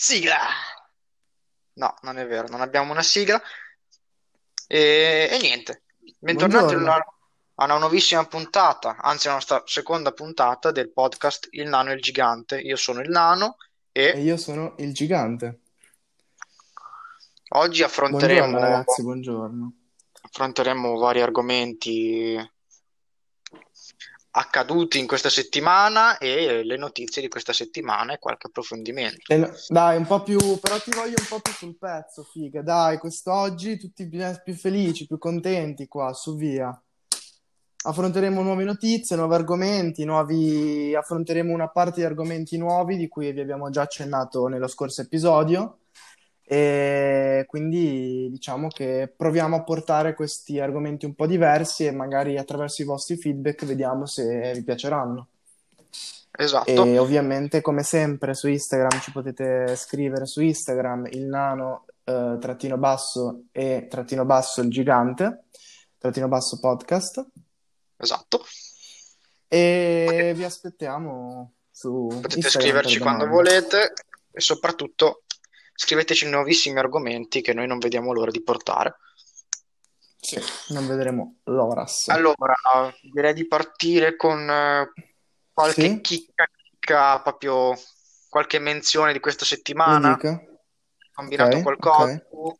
Sigla! No, non è vero, non abbiamo una sigla. E, e niente, bentornati Buongiorno. una- a una nuovissima puntata, anzi alla nostra seconda puntata del podcast Il Nano e il Gigante. Io sono il Nano E e io sono il gigante. oggi Buongiorno affronteremo, ragazzi, buongiorno. affronteremo vari argomenti accaduti in questa settimana e le notizie di questa settimana e qualche approfondimento. Dai, un po' più, però ti voglio un po' più sul pezzo, figa. Dai, quest'oggi tutti più, più felici, più contenti qua, su via. Affronteremo nuove notizie, nuovi argomenti, nuovi... affronteremo una parte di argomenti nuovi di cui vi abbiamo già accennato nello scorso episodio. E quindi diciamo che proviamo a portare questi argomenti un po' diversi e magari attraverso i vostri feedback vediamo se vi piaceranno. Esatto, E ovviamente, come sempre, su Instagram ci potete scrivere su Instagram il nano eh, trattino basso e trattino basso il gigante, trattino basso podcast. esatto. E vi aspettiamo su Potete Instagram scriverci quando volete e soprattutto scriveteci nuovissimi argomenti che noi non vediamo l'ora di portare. Sì, non vedremo l'ora. sì. Allora, direi di partire con eh, qualche Sì, chicca, chicca, proprio qualche menzione di questa settimana. Combinato Ok, qualcosa, ok.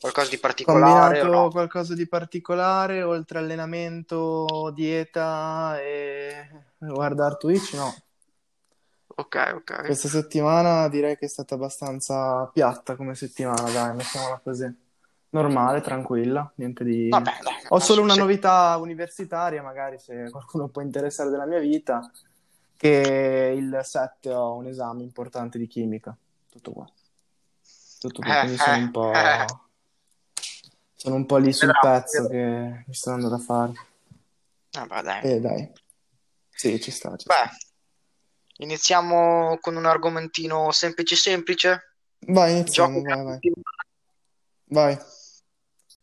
qualcosa di particolare o Combinato no? qualcosa di particolare, oltre allenamento, dieta e guardare Twitch? No. Ok, ok. Questa settimana direi che è stata abbastanza piatta come settimana, dai, mettiamola così. Normale, tranquilla, niente di... Vabbè, dai, Ho solo una se- novità universitaria, magari se qualcuno può interessare della mia vita, che il 7 ho un esame importante di chimica. Tutto qua. Tutto eh, quindi sono un eh, po'... eh, Sono un po' lì sul vedrà, pezzo vedrà. che mi sto andando da fare. Vabbè, dai. E dai, sì, ci sta, ci sta. Beh, iniziamo con un argomentino semplice semplice. Vai, iniziamo, Gioco vai, vai. Vai.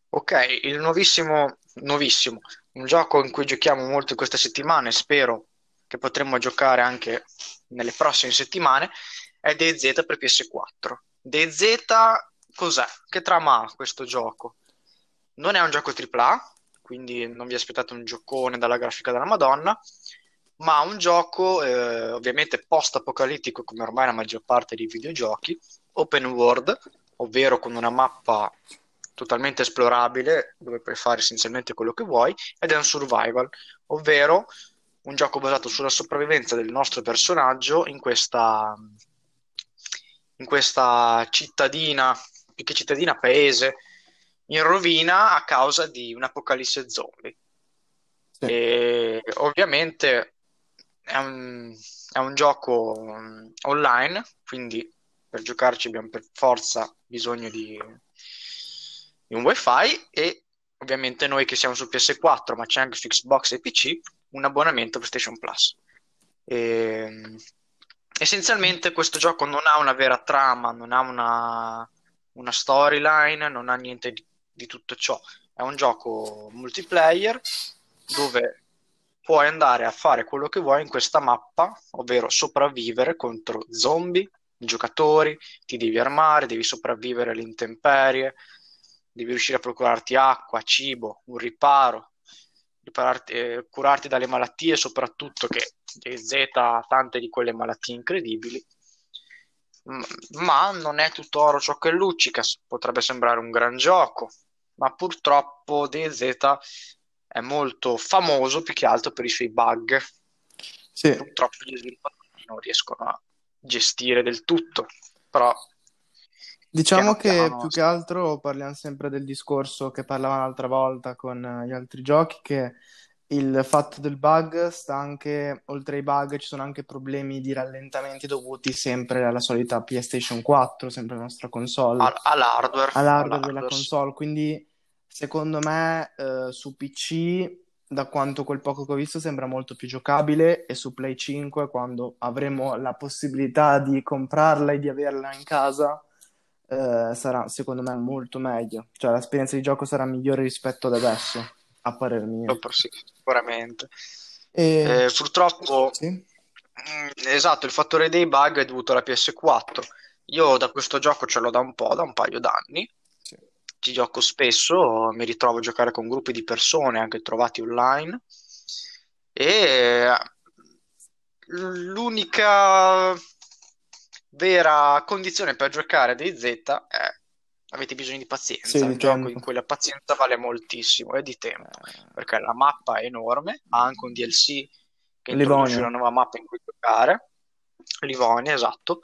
Ok, il nuovissimo, nuovissimo, un gioco in cui giochiamo molto in queste settimane, spero che potremmo giocare anche nelle prossime settimane, è DayZ per PS4. DayZ cos'è? Che trama ha questo gioco? Non è un gioco AAA, quindi non vi aspettate un giocone dalla grafica della Madonna, ma un gioco eh, ovviamente post-apocalittico come ormai la maggior parte dei videogiochi, open world, ovvero con una mappa totalmente esplorabile dove puoi fare essenzialmente quello che vuoi ed è un survival, ovvero un gioco basato sulla sopravvivenza del nostro personaggio in questa, in questa cittadina, più che cittadina, paese in rovina a causa di un'apocalisse zombie. Sì. E ovviamente è un, è un gioco um, online, quindi per giocarci abbiamo per forza bisogno di, di un wifi e ovviamente noi che siamo su PS4, ma c'è anche su Xbox e PC, un abbonamento PlayStation Plus. E, essenzialmente questo gioco non ha una vera trama, non ha una, una storyline, non ha niente di, di tutto ciò. È un gioco multiplayer dove puoi andare a fare quello che vuoi in questa mappa, ovvero sopravvivere contro zombie, giocatori, ti devi armare, devi sopravvivere alle intemperie, devi riuscire a procurarti acqua, cibo, un riparo, ripararti- eh, curarti dalle malattie, soprattutto che Z ha tante di quelle malattie incredibili. Ma non è tutto oro ciò che luccica, potrebbe sembrare un gran gioco, ma purtroppo DZ è molto famoso più che altro per i suoi bug. Sì. Purtroppo gli sviluppatori non riescono a gestire del tutto, però Diciamo che piano più che altro parliamo sempre del discorso che parlavamo l'altra volta con gli altri giochi, che il fatto del bug sta anche, oltre ai bug, ci sono anche problemi di rallentamenti dovuti sempre alla solita PlayStation 4, sempre la nostra console, all'hardware, all'hardware della all'hardware, sì. console. Quindi, secondo me, eh, su PC, da quanto quel poco che ho visto, sembra molto più giocabile, e su Play 5, quando avremo la possibilità di comprarla e di averla in casa eh, sarà secondo me molto meglio, cioè l'esperienza di gioco sarà migliore rispetto ad adesso, a parer mio. Sicuramente. E Eh, purtroppo sì, Mm, Esatto, il fattore dei bug è dovuto alla PS4. io da questo gioco ce l'ho da un po', da un paio d'anni. Ci gioco spesso, mi ritrovo a giocare con gruppi di persone anche trovati online. E l'unica vera condizione per giocare a DayZ è avete bisogno di pazienza. Sì, un gioco tempo. in cui la pazienza vale moltissimo e di tempo, perché la mappa è enorme, ha anche un DLC che introduce una nuova mappa in cui giocare. Livonia, esatto,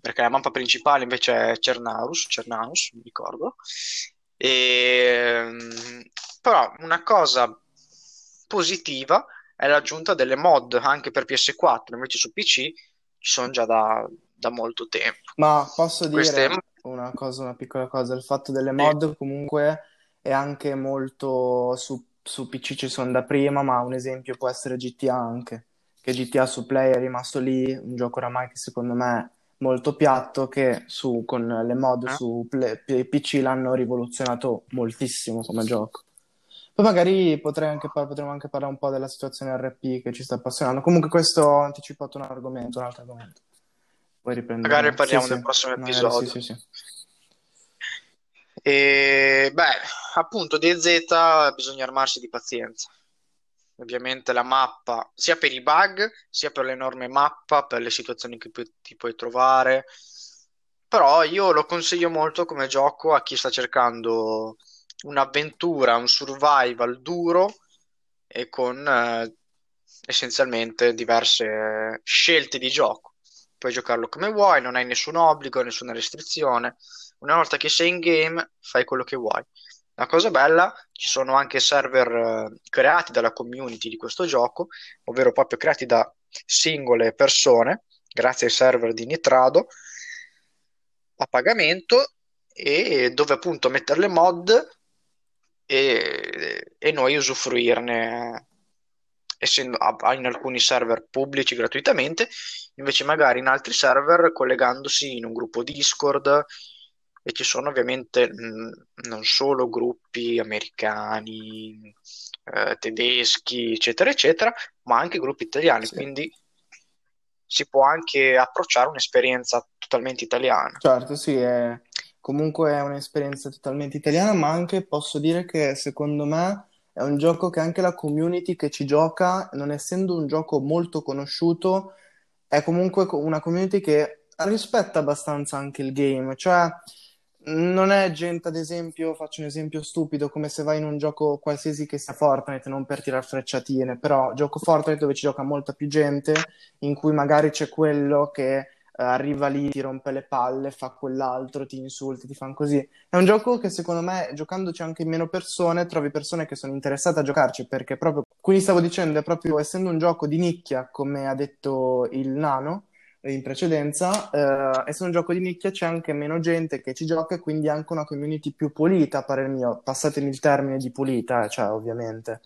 perché la mappa principale invece è Cernarus, Cernarus, mi ricordo. E, mm, però una cosa positiva è l'aggiunta delle mod anche per PS4, invece su PC ci sono già da, da molto tempo. Ma posso Queste dire una cosa, una piccola cosa, il fatto delle Sì. mod comunque è anche molto su, su PC ci sono da prima, ma un esempio può essere GTA anche, che GTA su Play è rimasto lì, un gioco oramai che secondo me molto piatto, che su, con le mod Eh? su Play- PC l'hanno rivoluzionato moltissimo come gioco. Poi magari potrei anche par- potremmo anche parlare un po' della situazione RP che ci sta appassionando. Comunque questo ho anticipato un argomento, un altro argomento. Poi riprendiamo. Magari Sì, parliamo sì, nel prossimo magari sì, episodio. sì, sì. E beh, appunto, DZ bisogna armarsi di pazienza. Ovviamente la mappa, sia per i bug, sia per l'enorme mappa, per le situazioni che pu- ti puoi trovare. Però io lo consiglio molto come gioco a chi sta cercando un'avventura, un survival duro e con eh, essenzialmente diverse scelte di gioco. Puoi giocarlo come vuoi, non hai nessun obbligo, nessuna restrizione. Una volta che sei in game, fai quello che vuoi. La cosa bella, ci sono anche server eh, creati dalla community di questo gioco, ovvero proprio creati da singole persone, grazie ai server di Nitrado, a pagamento, e dove appunto mettere le mod e, e noi usufruirne, essendo a- in alcuni server pubblici gratuitamente, invece magari in altri server collegandosi in un gruppo Discord e ci sono ovviamente mh, non solo gruppi americani, eh, tedeschi, eccetera, eccetera, ma anche gruppi italiani, Sì. quindi si può anche approcciare un'esperienza totalmente italiana. Certo, sì, è comunque è un'esperienza totalmente italiana, ma anche posso dire che secondo me è un gioco che anche la community che ci gioca, non essendo un gioco molto conosciuto, è comunque co- una community che rispetta abbastanza anche il game, cioè non è gente, ad esempio, faccio un esempio stupido, come se vai in un gioco qualsiasi che sia Fortnite, non per tirare frecciatine, però gioco Fortnite dove ci gioca molta più gente, in cui magari c'è quello che eh, arriva lì, ti rompe le palle, fa quell'altro, ti insulti, ti fanno così. È un gioco che secondo me, giocandoci anche in meno persone, trovi persone che sono interessate a giocarci, perché proprio, quindi stavo dicendo, è proprio essendo un gioco di nicchia, come ha detto il Nano in precedenza, eh, essendo un gioco di nicchia c'è anche meno gente che ci gioca e quindi anche una community più pulita, a parer mio, passatemi il termine di pulita, eh, cioè ovviamente.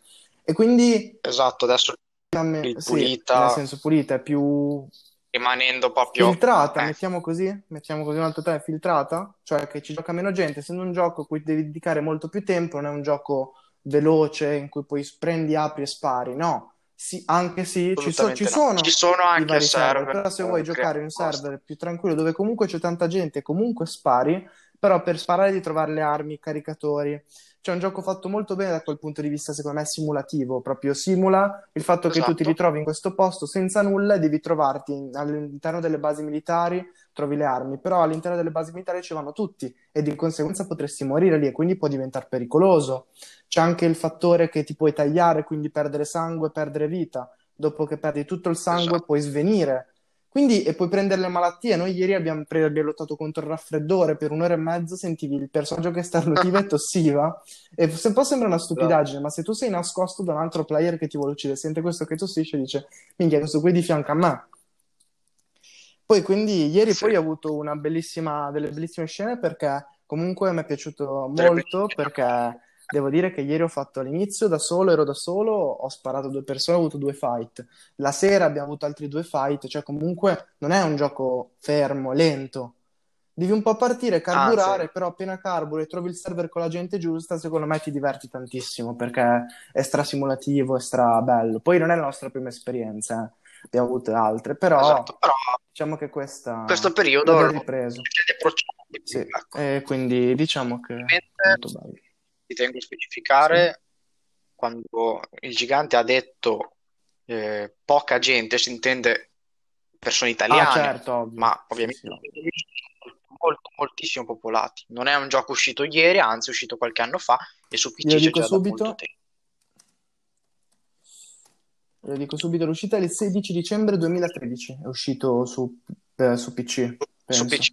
E quindi, Esatto, adesso me- il sì, nel pulita senso pulita, è più rimanendo proprio filtrata, eh, mettiamo così, mettiamo così un altro termine, filtrata, cioè che ci gioca meno gente, essendo un gioco a cui devi dedicare molto più tempo, non è un gioco veloce in cui poi prendi, apri e spari, no. Sì, anche sì, ci, so- ci no. sono Ci sono anche server, server però se vuoi giocare in un server più tranquillo dove comunque c'è tanta gente comunque spari, però per sparare devi trovare le armi, i caricatori. C'è un gioco fatto molto bene da quel punto di vista, secondo me, simulativo, proprio simula il fatto che tu ti Esatto, ritrovi in questo posto senza nulla e devi trovarti in- all'interno delle basi militari, trovi le armi, però all'interno delle basi militari ci vanno tutti e di conseguenza potresti morire lì e quindi può diventare pericoloso. C'è anche il fattore che ti puoi tagliare, quindi perdere sangue, perdere vita. Dopo che perdi tutto il sangue esatto. puoi svenire. Quindi, e puoi prendere le malattie. Noi ieri abbiamo, pre- abbiamo lottato contro il raffreddore per un'ora e mezza, sentivi il personaggio che starnutiva e tossiva. E se un po' sembra una Esatto. stupidaggine, ma se tu sei nascosto da un altro player che ti vuole uccidere, sente questo che tossisce e dice, minchia, questo qui di fianco a me. Poi, quindi, ieri Sì. poi ho avuto una bellissima, delle bellissime scene perché comunque mi è piaciuto molto perché devo dire che ieri ho fatto all'inizio da solo, ero da solo, ho sparato due persone, ho avuto due fight. La sera abbiamo avuto altri due fight, cioè comunque non è un gioco fermo, lento. Devi un po' partire, carburare, Anzi, però appena carburi e trovi il server con la gente giusta, secondo me ti diverti tantissimo perché è stra simulativo, è stra bello. Poi non è la nostra prima esperienza, eh. abbiamo avuto altre, però esatto, però diciamo che questa questo periodo lo ripreso. Sì, ecco. e quindi diciamo che Ovviamente molto bello. Ti tengo a specificare quando il gigante ha detto eh, poca gente, si intende persone Ah, italiane, certo, ovvio. ma ovviamente sì, molto, moltissimo popolati. Non è un gioco uscito ieri, anzi è uscito qualche anno fa e su PC Io c'è dico già da molto subito, tempo. io dico subito, l'uscita è il 16 dicembre 2013, è uscito su, eh, su PC, Su penso. PC.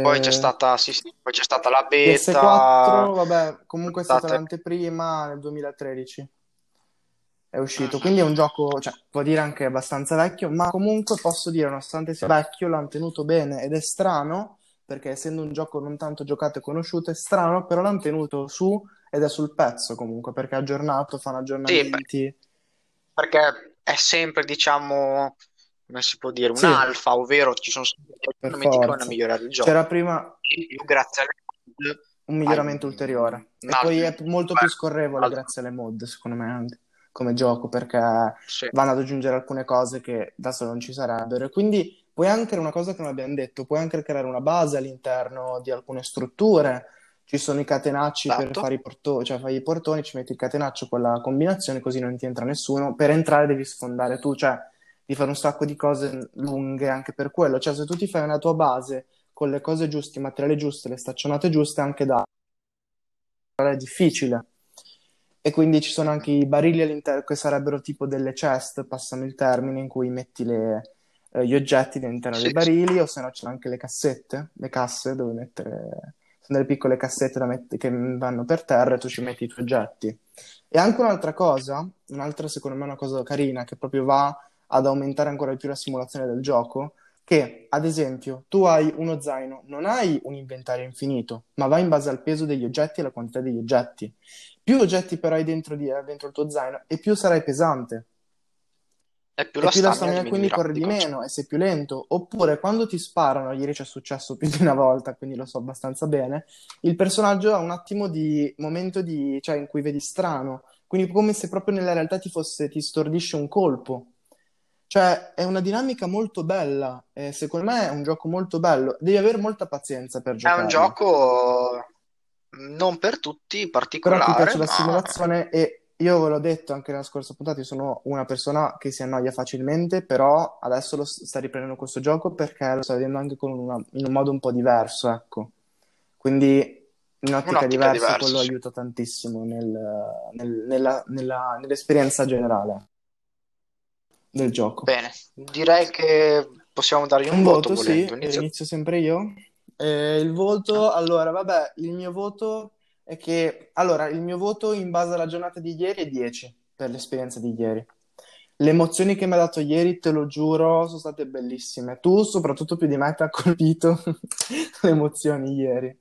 Poi c'è E stata, sì, sì, poi c'è stata la beta, PS4, vabbè, comunque è stata l'anteprima nel 2013, è uscito, Mhm. quindi è un gioco, cioè, può dire anche abbastanza vecchio, ma comunque posso dire, nonostante sia vecchio, l'hanno tenuto bene ed è strano, perché essendo un gioco non tanto giocato e conosciuto, è strano, però l'hanno tenuto su ed è sul pezzo comunque, perché è aggiornato, fanno Sì, aggiornamenti. perché è sempre, diciamo, come si può dire, Sì, un'alfa, ovvero ci sono per aggiornamenti che vanno a migliorare il gioco. C'era prima più, grazie alle mod, un miglioramento un, ulteriore. un E poi è molto più scorrevole altro- grazie alle mod, secondo me, anche come gioco, perché sì. vanno ad aggiungere alcune cose che da solo non ci sarebbero. E quindi puoi anche, una cosa che non abbiamo detto, puoi anche creare una base all'interno di alcune strutture. Ci sono i catenacci per Esatto. fare i portoni, cioè fai i portoni, ci metti il catenaccio con la combinazione, così non ti entra nessuno. Per entrare devi sfondare tu, cioè di fare un sacco di cose lunghe anche per quello. Cioè, se tu ti fai una tua base con le cose giuste, i materiali giusti, le staccionate giuste, anche da è difficile. E quindi ci sono anche i barili all'interno, che sarebbero tipo delle chest, passami il termine, in cui metti le, eh, gli oggetti all'interno Sì, dei barili, o se no c'è anche le cassette, le casse dove mettere... Sono delle piccole cassette da met- che vanno per terra e tu ci metti i tuoi oggetti. E anche un'altra cosa, un'altra secondo me una cosa carina, che proprio va ad aumentare ancora di più la simulazione del gioco, che ad esempio tu hai uno zaino, non hai un inventario infinito, ma va in base al peso degli oggetti e alla quantità degli oggetti. Più oggetti però hai dentro, di, dentro il tuo zaino e più sarai pesante. e più E la più la stamina stamina quindi corre di meno e sei più lento. Oppure quando ti sparano, ieri ci è successo più di una volta, quindi lo so abbastanza bene, il personaggio ha un attimo di momento di, cioè, in cui vedi strano, quindi come se proprio nella realtà ti fosse, ti stordisce un colpo. Cioè, è una dinamica molto bella, e secondo me è un gioco molto bello. Devi avere molta pazienza per È un gioco non per tutti Però a chi particolare, piace la ma simulazione, e io ve l'ho detto anche nella scorsa puntata, io sono una persona che si annoia facilmente, però adesso lo sta riprendendo questo gioco perché lo sta vedendo anche una- in un modo un po' diverso, ecco. Quindi in ottica un'ottica diversa diversa, quello sì. aiuta tantissimo nel- nel- nella- nella- nell'esperienza generale del gioco. Bene, direi che possiamo dargli un Un voto voto, sì, volendo. Inizio. inizio sempre io. Eh, il voto, allora, vabbè, il mio voto è che, allora, il mio voto in base alla giornata di ieri è 10 per l'esperienza di ieri. Le emozioni che mi ha dato ieri, te lo giuro, sono state bellissime. Tu, soprattutto più di me, ti ha colpito le emozioni ieri.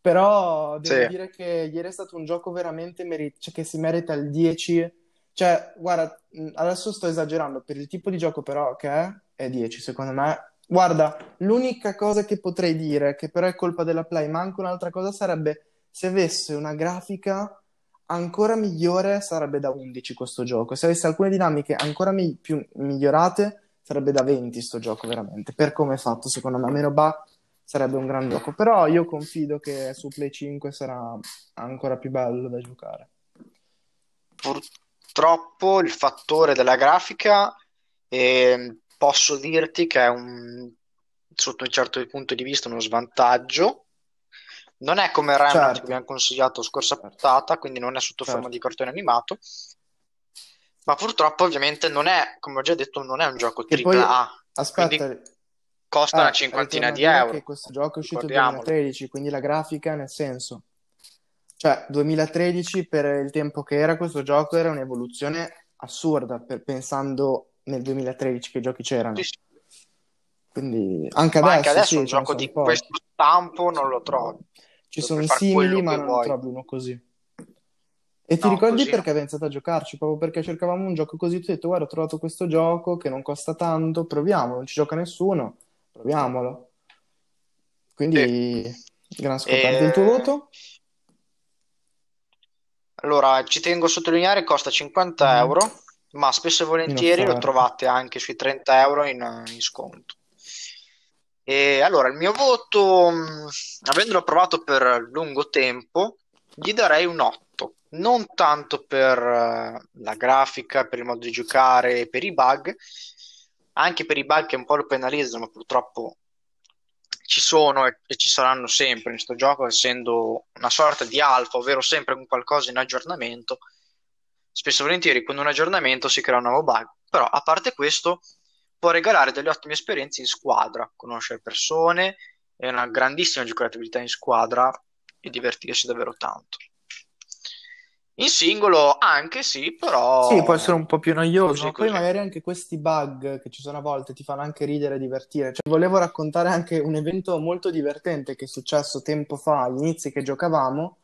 Però devo Sì. dire che ieri è stato un gioco veramente meri- cioè, che si merita il 10. Cioè, guarda, adesso sto esagerando, per il tipo di gioco però che è, è 10 secondo me. Guarda, l'unica cosa che potrei dire, che però è colpa della Play, ma anche un'altra cosa sarebbe se avesse una grafica ancora migliore, sarebbe da 11 questo gioco. Se avesse alcune dinamiche ancora mi- più migliorate, sarebbe da 20 sto gioco veramente. Per come è fatto, secondo me, meno ba sarebbe un gran gioco. Però io confido che su Play 5 sarà ancora più bello da giocare. Purtroppo il fattore della grafica ehm, posso dirti che è un, sotto un certo punto di vista uno svantaggio. Non è come Remnant che Certo, abbiamo consigliato scorsa puntata, quindi non è sotto forma certo. di cartone animato, ma purtroppo ovviamente non è, come ho già detto, non è un gioco Che AAA, aspetta, costa una eh, cinquantina di euro, che questo gioco è uscito nel ricordiamolo. 2013, quindi la grafica, nel senso, cioè 2013 per il tempo che era questo gioco era un'evoluzione assurda, per- pensando nel 2013 che giochi c'erano. Sì, sì. Quindi anche Ma anche adesso adesso sì, un gioco di pochi. questo stampo non lo trovi. Ci sono fare simili, ma non vuoi. trovi uno così. E ti No, ricordi così perché abbiamo iniziato a giocarci? Proprio perché cercavamo un gioco così. Tu hai detto, guarda, ho trovato questo gioco che non costa tanto, proviamolo, non ci gioca nessuno, proviamolo. Sì. Quindi, gran scoperta. Il tuo E... voto? Allora, ci tengo a sottolineare, costa 50 Mhm. euro, ma spesso e volentieri lo trovate anche sui 30 euro in, in sconto. E allora, il mio voto, avendolo provato per lungo tempo, gli darei un 8. Non tanto per la grafica, per il modo di giocare, per i bug, anche per i bug che un po' lo penalizzano, ma purtroppo ci sono e, ci saranno sempre in questo gioco, essendo una sorta di alfa, ovvero sempre un qualcosa in aggiornamento. Spesso e volentieri con un aggiornamento si crea un nuovo bug, però a parte questo può regalare delle ottime esperienze in squadra, conoscere persone e una grandissima giocabilità in squadra e divertirsi davvero tanto. In singolo anche sì, però... Sì, può essere un po' più noioso. Così, Poi magari anche questi bug che ci sono a volte ti fanno anche ridere e divertire. Cioè, volevo raccontare anche un evento molto divertente che è successo tempo fa, agli inizi che giocavamo,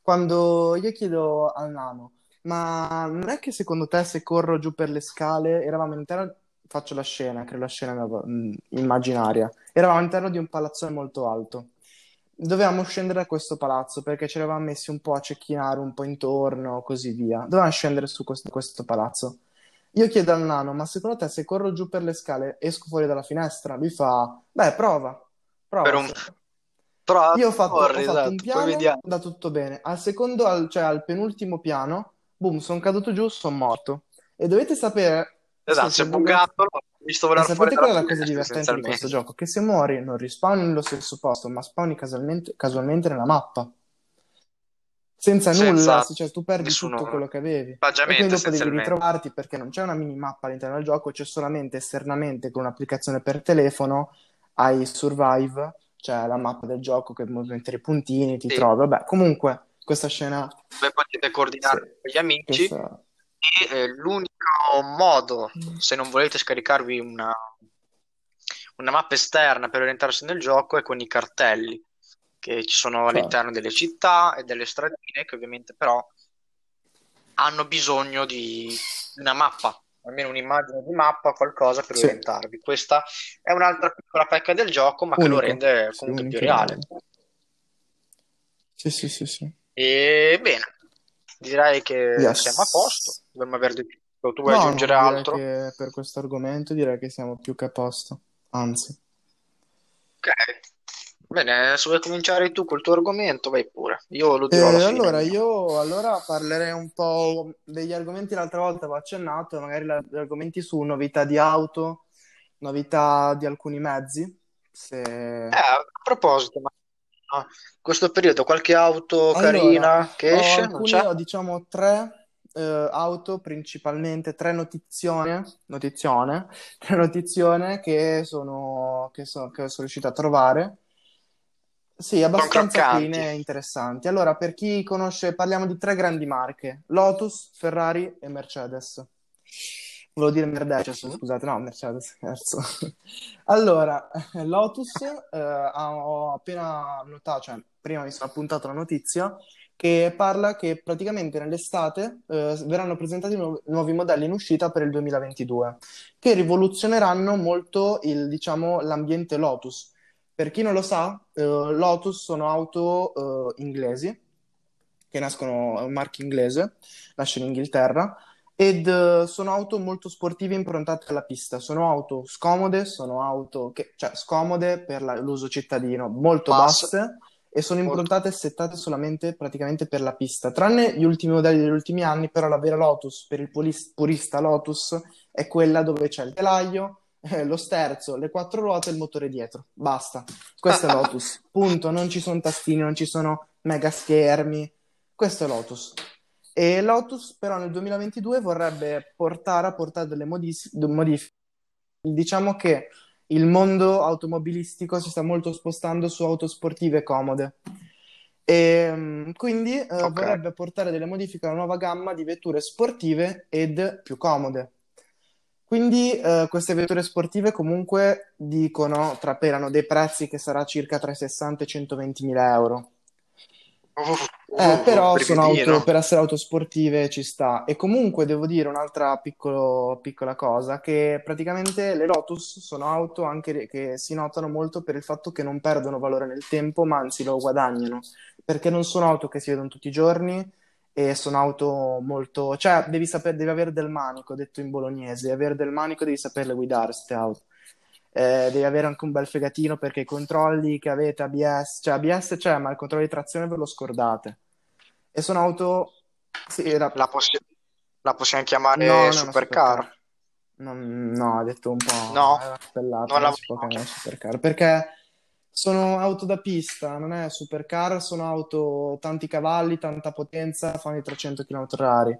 quando io chiedo al nano, ma non è che secondo te se corro giù per le scale, eravamo all'interno, faccio la scena, creo la scena immaginaria, eravamo all'interno di un palazzone molto alto dovevamo scendere da questo palazzo perché ci eravamo messi un po' a cecchinare un po' intorno, così via. Dovevamo scendere su questo, questo palazzo. Io chiedo al nano, ma secondo te se corro giù per le scale esco fuori dalla finestra? Lui fa, beh, prova. prova per un... Prova, Io ho fatto, corri, ho fatto esatto, un piano, da tutto bene. Al secondo, al, cioè al penultimo piano, boom, sono caduto giù, sono morto. E dovete sapere... Esatto, si è bugato, visto volare sapete qual è la cosa divertente di questo gioco? Che se muori non rispawni nello stesso posto, ma spawni casualmente, casualmente nella mappa. Senza, senza nulla, cioè tu perdi tutto quello che avevi. E quindi dopo devi ritrovarti perché non c'è una minimappa all'interno del gioco, c'è solamente esternamente con un'applicazione per telefono, hai Survive, cioè la mappa del gioco che mettere i puntini, ti sì. trovi. Vabbè, comunque questa scena... Poi potete coordinare sì, con gli amici. Questa e l'unico modo, mm. se non volete scaricarvi una, una mappa esterna per orientarsi nel gioco, è con i cartelli che ci sono certo. all'interno delle città e delle stradine, che ovviamente però hanno bisogno di una mappa, almeno un'immagine di mappa, qualcosa per sì. orientarvi. Questa è un'altra piccola pecca del gioco, ma unico. che lo rende comunque sì, più reale. Sì, sì, sì, sì. E bene, direi che yes. siamo a posto. Dovremmo aver detto. Tu vuoi no, aggiungere altro? per questo argomento direi che siamo più che a posto. Anzi. Ok. Bene, se vuoi cominciare tu col tuo argomento, vai pure. Io lo dirò eh, Allora, io allora parlerei un po' degli argomenti l'altra volta avevo accennato, magari gli argomenti su novità di auto, novità di alcuni mezzi. Se... Eh, a proposito, ma questo periodo qualche auto allora, carina che esce? Alcuni, ho diciamo tre uh, auto principalmente, tre notizione, notizione, tre notizione che sono, che, so, che sono riuscito a trovare. Sì, abbastanza carine e interessanti. Allora, per chi conosce, parliamo di tre grandi marche: Lotus, Ferrari e Mercedes. Volevo dire Mercedes, scusate, no, Mercedes, scherzo. allora, Lotus, eh, ho appena notato, cioè prima mi sono appuntato la notizia, che parla che praticamente nell'estate eh, verranno presentati nu- nuovi modelli in uscita per il 2022, che rivoluzioneranno molto il, diciamo, l'ambiente Lotus. Per chi non lo sa, eh, Lotus sono auto eh, inglesi, che nascono, è un marchio inglese, nasce in Inghilterra, ed uh, sono auto molto sportive improntate alla pista. Sono auto scomode, sono auto che, cioè, scomode per la, l'uso cittadino, molto basse e sono improntate e settate solamente praticamente per la pista. Tranne gli ultimi modelli degli ultimi anni, però la vera Lotus per il purista Lotus è quella dove c'è il telaio, eh, lo sterzo, le quattro ruote e il motore dietro. Basta. Questo è Lotus. Punto. Non ci sono tastini, non ci sono mega schermi. Questo è Lotus. E Lotus però nel 2022 vorrebbe portare a portare delle modifiche. Diciamo che il mondo automobilistico si sta molto spostando su auto sportive comode. E mm, quindi eh, okay. vorrebbe portare delle modifiche alla nuova gamma di vetture sportive ed più comode. Quindi eh, queste vetture sportive comunque dicono, trapelano dei prezzi che sarà circa tra i 60 e i 120 mila euro. Eh, però sono auto, per essere autosportive ci sta. E comunque devo dire un'altra piccolo, piccola cosa, che praticamente le Lotus sono auto anche che si notano molto per il fatto che non perdono valore nel tempo, ma anzi lo guadagnano, perché non sono auto che si vedono tutti i giorni e sono auto molto... cioè devi sapere, devi avere del manico, detto in bolognese, avere del manico devi saperle guidare queste auto. Eh, devi avere anche un bel fegatino perché i controlli che avete ABS, cioè ABS c'è, ma il controllo di trazione ve lo scordate. E sono auto... Sì, era... La, possi- la possiamo chiamare No, supercar? Non- no, ha detto un po'... No, spellata, non la si può chiamare supercar perché sono auto da pista, non è supercar, sono auto tanti cavalli, tanta potenza, fanno i 300 km/h.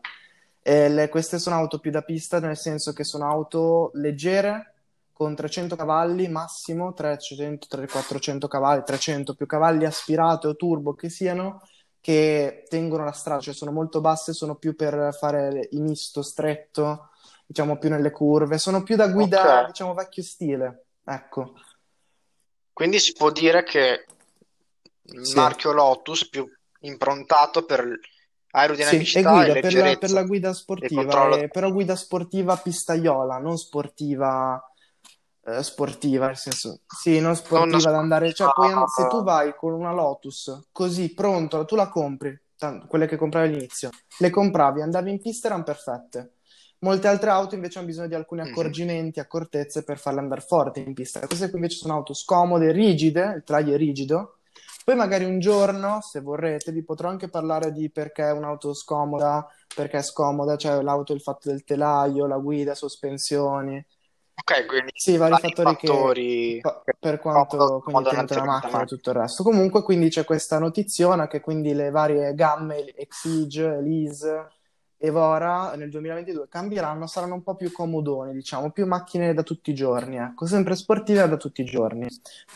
E le- queste sono auto più da pista, nel senso che sono auto leggere, con 300 cavalli massimo, 300, 400 cavalli, 300 più cavalli aspirate o turbo che siano, che tengono la strada, cioè sono molto basse, sono più per fare il misto stretto, diciamo più nelle curve, sono più da guida, Ok, diciamo, vecchio stile, ecco. quindi si può dire che il Sì. marchio Lotus più improntato per Sì, aerodinamicità e guida per la, per la guida sportiva, controllo. eh, però guida sportiva pistaiola, non sportiva, eh, sportiva, nel senso, sì, non Non sportiva da andare, cioè poi se tu vai con una Lotus così pronto, tu la compri, tanto, quelle che compravi all'inizio, le compravi, andavi in pista, erano perfette. Molte altre auto invece hanno bisogno di alcuni Mhm. accorgimenti, accortezze per farle andare forte in pista. Queste qui invece sono auto scomode, rigide, il telaio è rigido. Poi magari un giorno, se vorrete, vi potrò anche parlare di perché è un'auto scomoda, perché è scomoda, cioè l'auto, il fatto del telaio, la guida, sospensioni. Ok, quindi Sì, vari vari fattori fattori che per quanto quindi scomodo tenuto la macchina e tutto il resto. Comunque, quindi c'è questa notiziona che quindi le varie gamme Exige, Elise, Evora nel 2022 cambieranno, saranno un po' più comodoni, diciamo, più macchine da tutti i giorni, ecco, sempre sportive da tutti i giorni.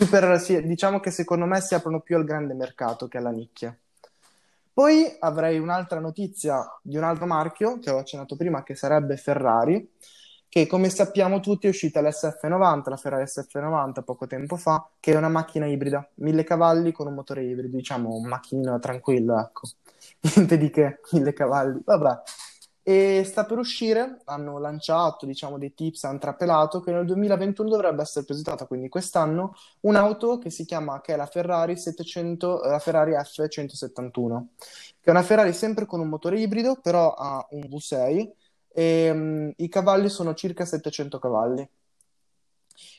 Per, sì, diciamo che secondo me si aprono più al grande mercato che alla nicchia. Poi avrei un'altra notizia di un altro marchio che ho accennato prima, che sarebbe Ferrari, che come sappiamo tutti è uscita l'SF90, la Ferrari SF90 poco tempo fa, che è una macchina ibrida, 1000 cavalli con un motore ibrido, diciamo un macchinino tranquillo, ecco. Niente di che, 1000 cavalli, vabbè. E sta per uscire, hanno lanciato, diciamo, dei tips, hanno trapelato che nel 2021 dovrebbe essere presentata, quindi quest'anno, un'auto che si chiama, che è la Ferrari 700, la Ferrari F171, che è una Ferrari sempre con un motore ibrido, però ha un V6 e mm, i cavalli sono circa 700 cavalli.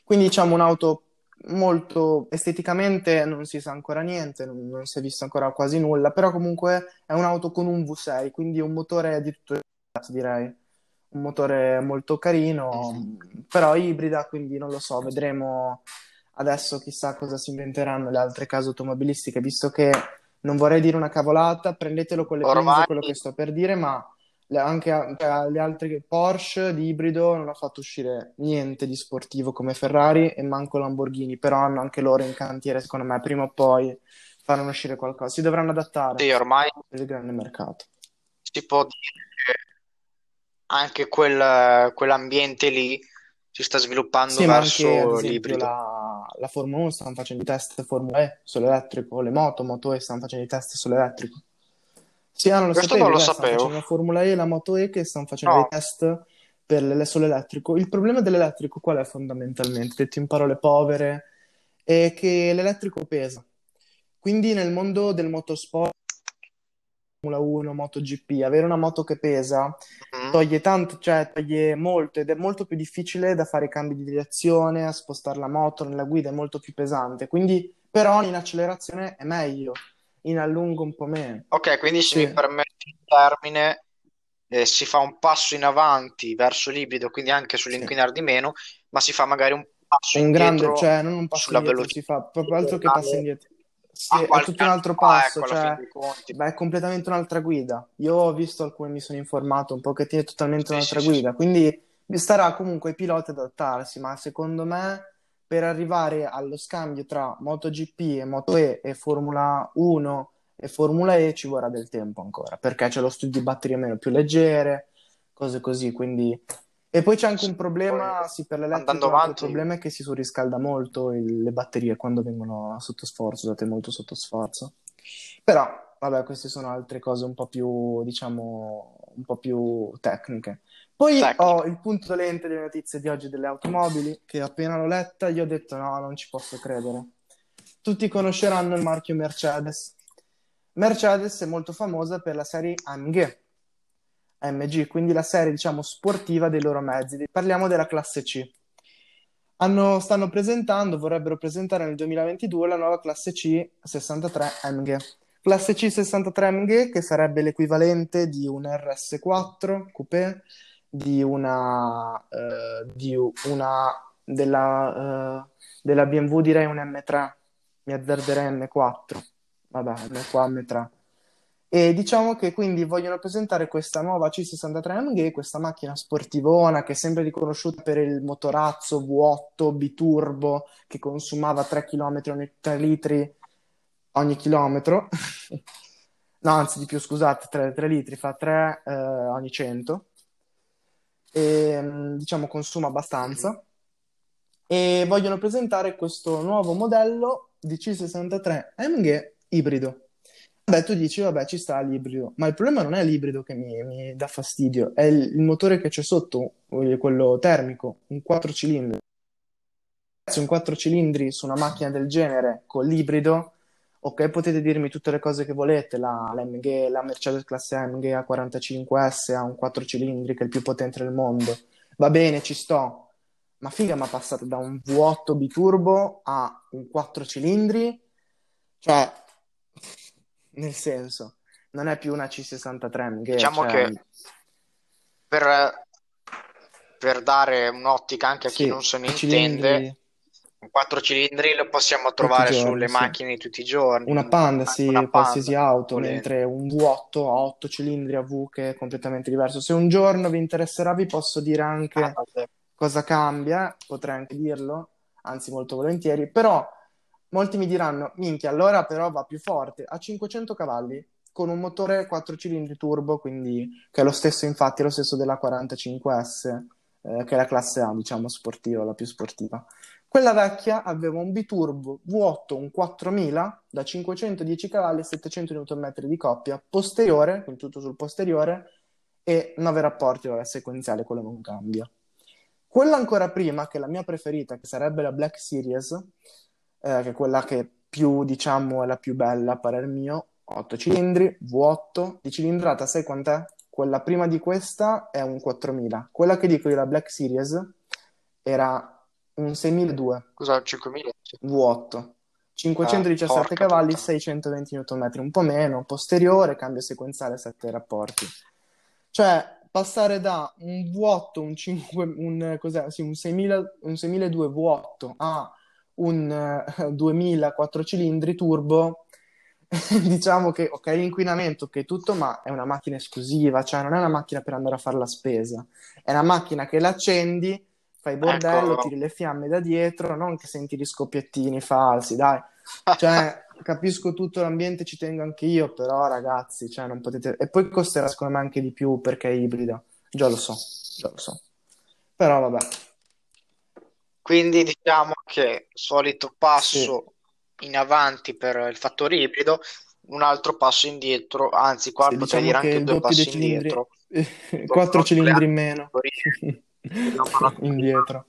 Quindi diciamo un'auto molto esteticamente non si sa ancora niente, non, non si è visto ancora quasi nulla, però comunque è un'auto con un V6, quindi un motore addirittura direi, un motore molto carino, però ibrida, quindi non lo so, vedremo adesso chissà cosa si inventeranno le altre case automobilistiche, visto che non vorrei dire una cavolata, prendetelo con le pinze Ormai, quello che sto per dire, ma le- anche a- cioè, le altre Porsche di ibrido non ha fatto uscire niente di sportivo come Ferrari e manco Lamborghini, però hanno anche loro in cantiere, secondo me, prima o poi faranno uscire qualcosa. Si dovranno adattare sì, ormai il grande mercato. si può dire che anche quel- quell'ambiente lì si sta sviluppando Sì, anche verso esempio l'ibrido. la, la Formula 1 stanno facendo i test Formula E sull'elettrico, le moto, Moto E stanno facendo i test sull'elettrico. Sì, ah, non lo Questo sapevi, non lo beh, sapevo. la Formula E e la Moto E che stanno facendo dei No, test per sull'elettrico. Il problema dell'elettrico qual è fondamentalmente? Detto in parole povere, è che l'elettrico pesa. Quindi nel mondo del motorsport, Formula 1, MotoGP, avere una moto che pesa Mhm. toglie tanto, cioè toglie molto ed è molto più difficile da fare i cambi di direzione, a spostare la moto nella guida è molto più pesante. Quindi, però in accelerazione è meglio, in allungo un po' meno. Ok, quindi se mi Sì, permetti il termine, eh, si fa un passo in avanti verso l'ibrido, quindi anche sì. sull'inquinare di meno, ma si fa magari un passo Un grande, cioè non un passo sulla indietro, velocità si fa proprio altro che passo indietro. Sì, è tutto un altro passo, ecco, fine cioè beh, è completamente un'altra guida. Io ho visto alcune, mi sono informato un pochettino, è totalmente Sì, sì, un'altra sì, sì. guida, quindi starà comunque ai piloti ad adattarsi, ma secondo me per arrivare allo scambio tra MotoGP e Moto E Formula 1 e Formula E ci vorrà del tempo ancora, perché c'è lo studio di batterie meno più leggere, cose così, quindi... E poi c'è anche un problema, sì, per l'elettrico avanti, problema è che si surriscalda molto il- le batterie quando vengono sotto sforzo, usate molto sotto sforzo. Però, vabbè, queste sono altre cose un po' più, diciamo, un po' più tecniche. Poi tecniche. ho il punto dolente delle notizie di oggi delle automobili, che appena l'ho letta io ho detto no, non ci posso credere. Tutti conosceranno il marchio Mercedes. Mercedes è molto famosa per la serie AMG, AMG, quindi la serie, diciamo, sportiva dei loro mezzi. Parliamo della classe C. Hanno, stanno presentando, vorrebbero presentare nel 2022 la nuova classe C 63 AMG. Classe C 63 AMG che sarebbe l'equivalente di un RS4 coupé, di una, eh, di una della, eh, della BMW direi un M3, mi azzarderei M4, vabbè, M4, M3. E diciamo che quindi vogliono presentare questa nuova C63 AMG, questa macchina sportivona che è sempre riconosciuta per il motorazzo V8 biturbo che consumava 3 km ogni 3 litri ogni chilometro. no, anzi di più, scusate, 3, 3 litri fa 3 eh, ogni 100. E mm, diciamo consuma abbastanza. E vogliono presentare questo nuovo modello di C63 AMG ibrido Beh, tu dici, vabbè, ci sta l'ibrido, ma il problema non è l'ibrido che mi, mi dà fastidio, è il, il, motore che c'è sotto, quello termico, un 4 cilindri. Un 4 cilindri su una macchina del genere con l'ibrido, ok, potete dirmi tutte le cose che volete, la, la, MG, la Mercedes classe AMG A45S ha un 4 cilindri che è il più potente del mondo, va bene, ci sto, ma figa, ma passate da un V8 biturbo a un 4 cilindri, cioè nel senso, non è più una C63 MG. Diciamo cioè... che per, per, dare un'ottica anche a chi sì, non se ne intende, un 4 cilindri lo possiamo trovare giorni, sulle sì. macchine di tutti i giorni. Una Panda, sì, una qualsiasi Panda, auto, volendo. mentre un V8 a 8 cilindri a V che è completamente diverso. Se un giorno vi interesserà vi posso dire anche ah, cosa cambia, potrei anche dirlo, anzi molto volentieri, però Molti mi diranno, minchia, allora però va più forte, ha 500 cavalli, con un motore 4 cilindri turbo, quindi che è lo stesso, infatti, è lo stesso della 45S, eh, che è la classe A, diciamo, sportiva, la più sportiva. Quella vecchia aveva un biturbo V8, un 4000 da 510 cavalli e 700 Nm di coppia, posteriore, quindi tutto sul posteriore, e 9 rapporti, vabbè, sequenziale, quello non cambia. Quella ancora prima, che è la mia preferita, che sarebbe la Black Series, eh, che è quella che più, diciamo, è la più bella a parer mio, 8 cilindri, V8, di cilindrata, sai quant'è? Quella prima di questa è un 4000, quella che dico io, la Black Series, era un 6002. Cos'è, 5000? V8. 517 ah, cavalli, puttana. 620 Nm, un po' meno, posteriore, cambio sequenziale, 7 rapporti. Cioè, passare da un V8, un, 5, un, cos'è, sì, un, 6000, un 6002 V8 a un uh, eh, 2000 4 cilindri turbo, diciamo che ok, l'inquinamento, ok, tutto, ma è una macchina esclusiva, cioè non è una macchina per andare a fare la spesa, è una macchina che l'accendi, fai bordello, ecco. tiri le fiamme da dietro, non che senti gli scoppiettini falsi, dai. Cioè, capisco tutto l'ambiente, ci tengo anche io, però ragazzi, cioè, non potete... E poi costerà secondo me anche di più perché è ibrida, già lo so, già lo so. Però vabbè. Quindi diciamo che solito passo sì. in avanti per il fattore ibrido, un altro passo indietro, anzi qua sì, potrei diciamo dire anche due passi cilindri... indietro. Quattro cilindri in meno. indietro.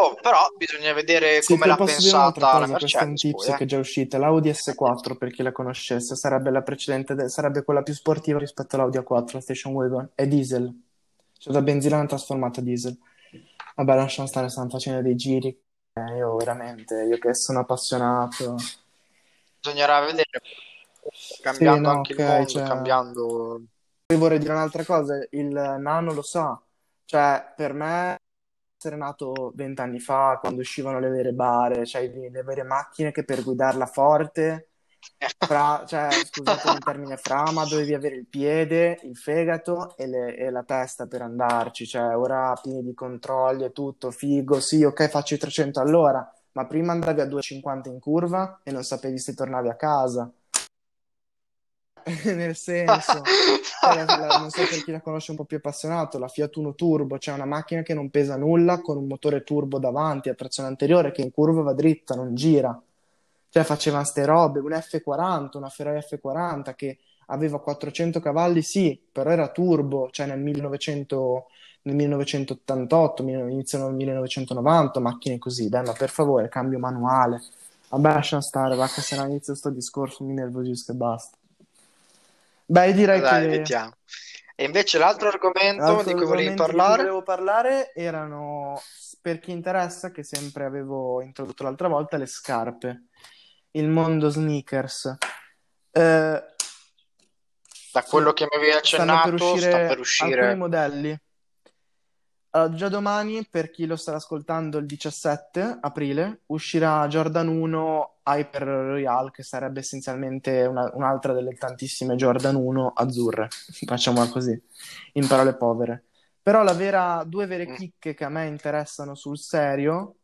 Oh, però bisogna vedere sì, come l'ha pensata la Mercedes. Tips eh. che è già uscita, l'Audi S4 per chi la conoscesse, sarebbe la precedente, sarebbe quella più sportiva rispetto all'Audi A4, la Station Wagon, è diesel, cioè da benzina trasformata a diesel. Vabbè, lasciamo stare, stanno facendo dei giri. Eh, io veramente, io che sono appassionato. Bisognerà vedere. Cambiando sì, no, anche okay, il mondo, cioè... cambiando... Poi vorrei dire un'altra cosa, il nano lo sa. Cioè, per me essere nato vent'anni fa, quando uscivano le vere bare, cioè le vere macchine che per guidarla forte fra, cioè, scusate il termine frama, dovevi avere il piede, il fegato e, le, e, la testa per andarci, cioè ora pieni di controlli e tutto, figo, sì, ok, faccio i 300 all'ora, ma prima andavi a 2,50 in curva e non sapevi se tornavi a casa. Nel senso, cioè, la, la, non so per chi la conosce un po' più appassionato, la Fiat Uno Turbo, cioè una macchina che non pesa nulla con un motore turbo davanti a trazione anteriore che in curva va dritta, non gira cioè facevano ste robe, un F40, una Ferrari F40 che aveva 400 cavalli, sì, però era turbo, cioè nel, 1900, nel 1988, inizio nel 1990, macchine così, dai, ma per favore, cambio manuale. Vabbè, lascia stare, va che se no inizio sto discorso mi nervosisco e basta. Beh, direi Dai, che vediamo. E invece l'altro argomento l'altro di cui volevi argomento di cui parlare? volevo parlare erano, per chi interessa, che sempre avevo introdotto l'altra volta, le scarpe, il mondo sneakers. Eh, Da sì, quello che mi avevi stanno per accennato, sta uscire per alcuni uscire. modelli. Allora, già domani, per chi lo starà ascoltando il 17 aprile, uscirà Jordan 1 Hyper Royale, che sarebbe essenzialmente una- un'altra delle tantissime Jordan 1 azzurre, facciamola così, in parole povere. Però la vera, due vere Mm. chicche che a me interessano sul serio,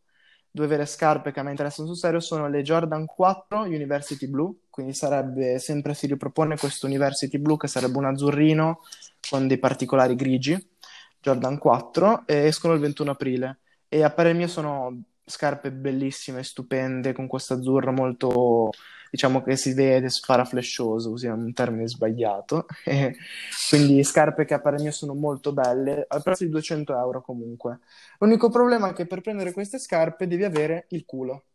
due vere scarpe che a me interessano sul serio, sono le Jordan 4 University Blue, quindi sarebbe, sempre si ripropone questo University Blue che sarebbe un azzurrino con dei particolari grigi. Jordan 4 e escono il 21 aprile e a parer mio sono scarpe bellissime, stupende, con questo azzurro molto, diciamo che si vede, sparaflescioso, usiamo un termine sbagliato. Quindi scarpe che a parer mio sono molto belle, al prezzo di 200 euro comunque. L'unico problema è che per prendere queste scarpe devi avere il culo.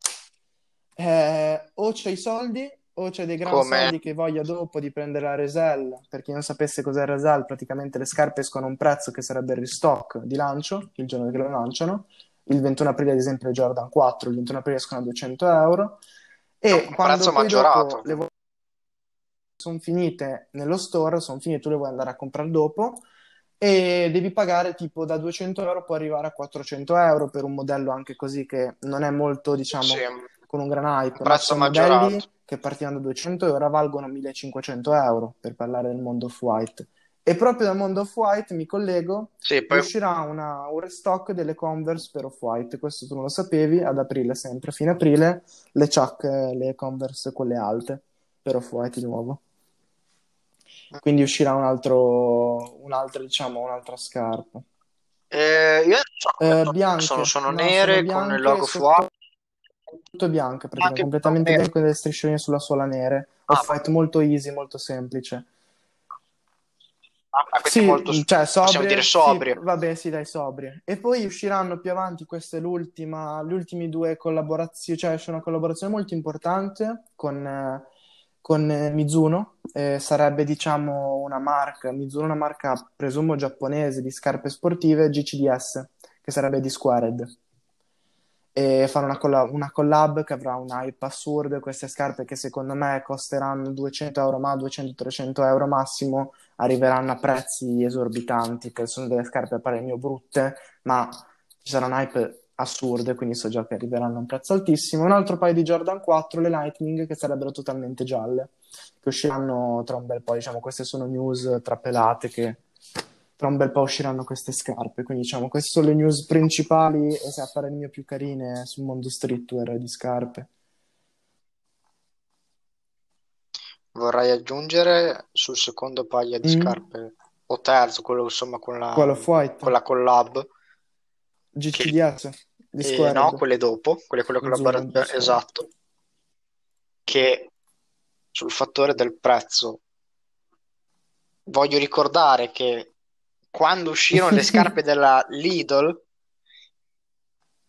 Eh, o c'hai i soldi o c'è dei gran Come? soldi che voglia dopo di prendere la Resell. Per chi non sapesse cos'è Resell, praticamente le scarpe escono a un prezzo che sarebbe il restock di lancio, il giorno che lo lanciano. Il 21 aprile, ad esempio, le Jordan 4, il 21 aprile escono a 200 euro. E Un quando poi dopo le sono finite nello store, sono finite, tu le vuoi andare a comprare dopo e devi pagare tipo da 200 euro può arrivare a 400 euro per un modello anche così che non è molto, diciamo, Sì, con un gran hype, un prezzo maggiorato. modelli che partivano da 200 e ora valgono 1500 euro per parlare del mondo off-white. E proprio dal mondo off-white mi collego, Sì, poi uscirà una- un restock delle Converse per off-white, questo tu non lo sapevi, ad aprile sempre, a fine aprile, le Chuck, le Converse quelle alte per off-white di nuovo. Quindi uscirà un altro, un'altra, diciamo, un'altra scarpa. eh, io Eh, bianche, sono, sono no, nere sono con il bianche logo sotto- fuori. tutto bianche, praticamente, completamente bianco con delle striscioline sulla suola nere. Ah, Off-white molto easy, molto semplice. Ah, Sì, molto, cioè possiamo sobrie, dire sì, sobrie. vabbè, sì, dai, sobrie. E poi usciranno più avanti, questa è l'ultima, gli ultimi due collaborazioni, cioè c'è una collaborazione molto importante con, con eh, Mizuno, Eh, sarebbe diciamo una marca, Mizuno è una marca presumo giapponese di scarpe sportive, GCDS, che sarebbe di Squared. E fare una, colla- una collab che avrà un hype assurdo, queste scarpe che secondo me costeranno 200 euro, ma 200-300 euro massimo, arriveranno a prezzi esorbitanti, che sono delle scarpe a mio brutte, ma ci sarà un hype assurdo, quindi so già che arriveranno a un prezzo altissimo. Un altro paio di Jordan 4, le Lightning, che sarebbero totalmente gialle, che usciranno tra un bel po', diciamo, queste sono news trapelate che tra un bel po' usciranno queste scarpe, quindi diciamo queste sono le news principali e se a fare il mio più carine sul mondo streetwear di scarpe. Vorrei aggiungere sul secondo paio di Mm. scarpe, o terzo, quello insomma con la, con la collab, che, GCDS di eh, no, quelle dopo, quelle con la collaborazione, esatto, che sul fattore del prezzo voglio ricordare che quando uscirono le scarpe della Lidl,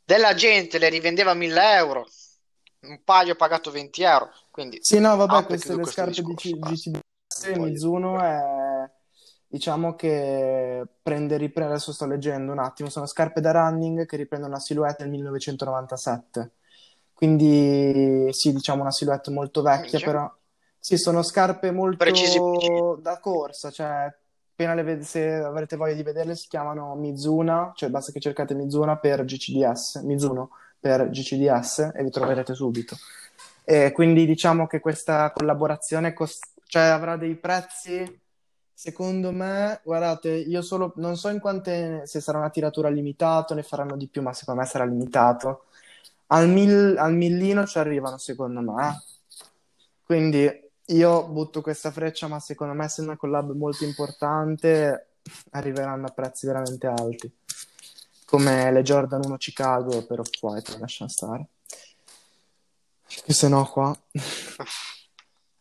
della gente le rivendeva a 1000 euro, un paio pagato 20 euro, quindi Sì, no, vabbè, queste le scarpe di discorso, G- basta. GCDS Non voglio- Mizuno è diciamo che prende, riprende, adesso sto leggendo un attimo, sono scarpe da running che riprendono la silhouette del 1997. Quindi sì, diciamo una silhouette molto vecchia, Minchia. però sì, sono scarpe Precisi, precisi. molto da corsa, cioè appena le ved- se avrete voglia di vederle si chiamano Mizuna, cioè basta che cercate Mizuna per GCDS, Mizuno per GCDS e vi troverete subito. E quindi diciamo che questa collaborazione cost- cioè, avrà dei prezzi, secondo me, guardate, io solo non so in quante, se sarà una tiratura limitata, ne faranno di più, ma secondo me sarà limitato. Al, mil- al millino ci arrivano, secondo me. Quindi io butto questa freccia, ma secondo me, se è una collab molto importante, arriveranno a prezzi veramente alti. Come le Jordan 1 Chicago per Off-White, lascia stare. Che se no qua.